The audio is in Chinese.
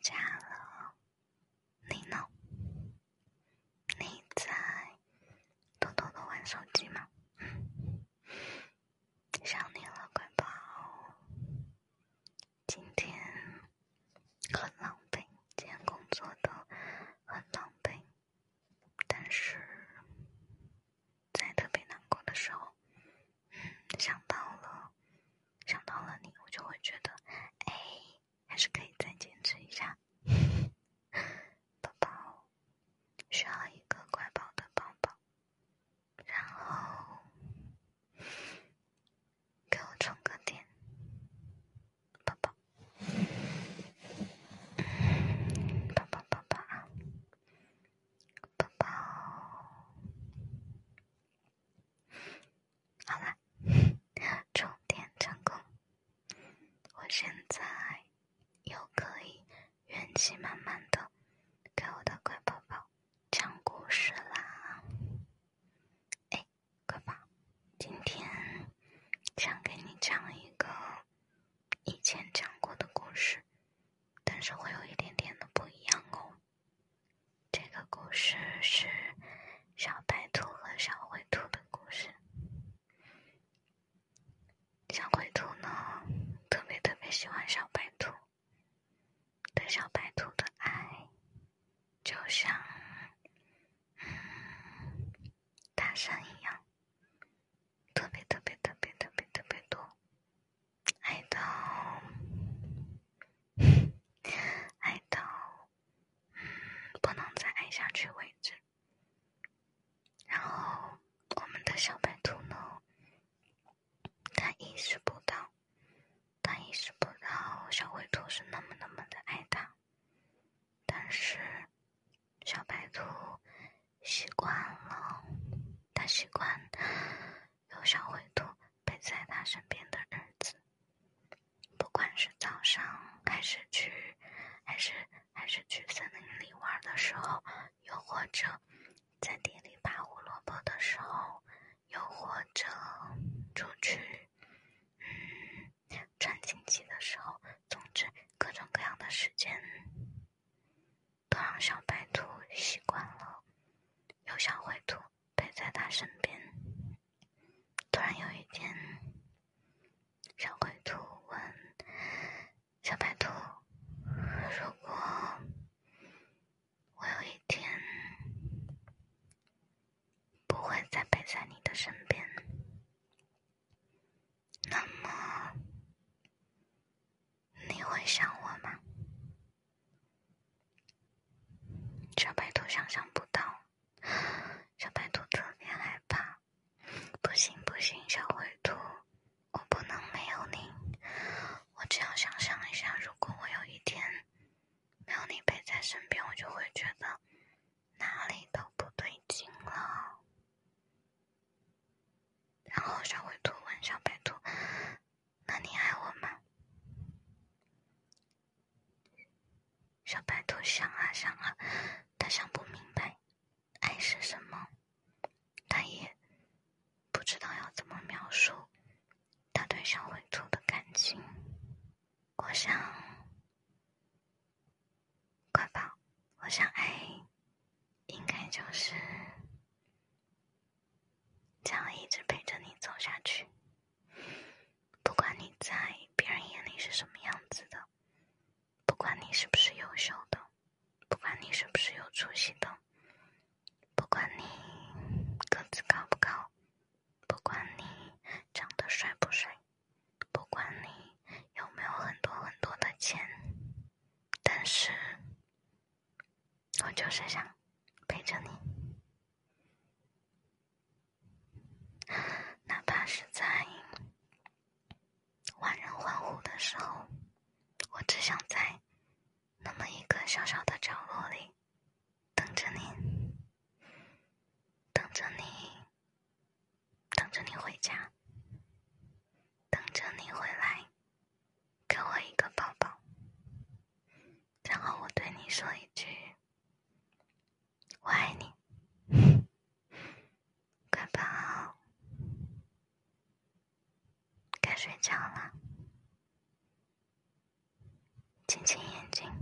加了，你呢？你在偷偷的玩手机吗？想你了，乖宝。今天很狼狈，今天工作的很狼狈，但是在特别难过的时候，嗯，想到了，想到了你，我就会觉得，哎，还是可以。是小白兔和小灰兔的故事。小灰兔呢，特别特别喜欢小白兔，对小白兔的爱，就像嗯大山一样，特别特别特别特别特别多，爱到爱到嗯不能再爱下去为止。然后我们的小白兔呢？他意意识不到，他意识不到小灰兔是那么那么的爱他，但是小白兔习惯了，他习惯有小灰兔陪在他身边的日子，不管是早上还是去，还是还是去森林里玩的时候，又或者在地里拔胡萝卜的时候，又或者出去。嗯，穿亲戚的时候，总之各种各样的时间，都让小白兔习惯了有小灰兔陪在它身边。突然有一天，小灰兔问小白兔：“如果我有一天不会再陪在你的身边，那么你会想我吗？”小白兔想象不到，小白兔特别害怕。不行不行，小灰兔，我不能没有你。我只要想象一下，如果我有一天没有你陪在身边，我就会觉得哪里都不对劲了。然后小灰兔问小白兔：“那你爱我吗？”小白兔想啊想啊，他想不明白爱是什么，他也不知道要怎么描述他对小灰兔的感情。我想，乖宝，我想爱应该就是这样一直陪着你走下去，不管你在别人眼里是什么样子的，不管你是不是优秀的，不管你是不是有出息的，不管你个子高不高，不管你长得帅不帅，不管你有没有很多很多的钱，但是我就是想陪着你。哪怕是在万人欢呼的时候，我只想在那么一个小小的角落里等着你，等着你，等着你回家，睡觉了。亲亲眼睛。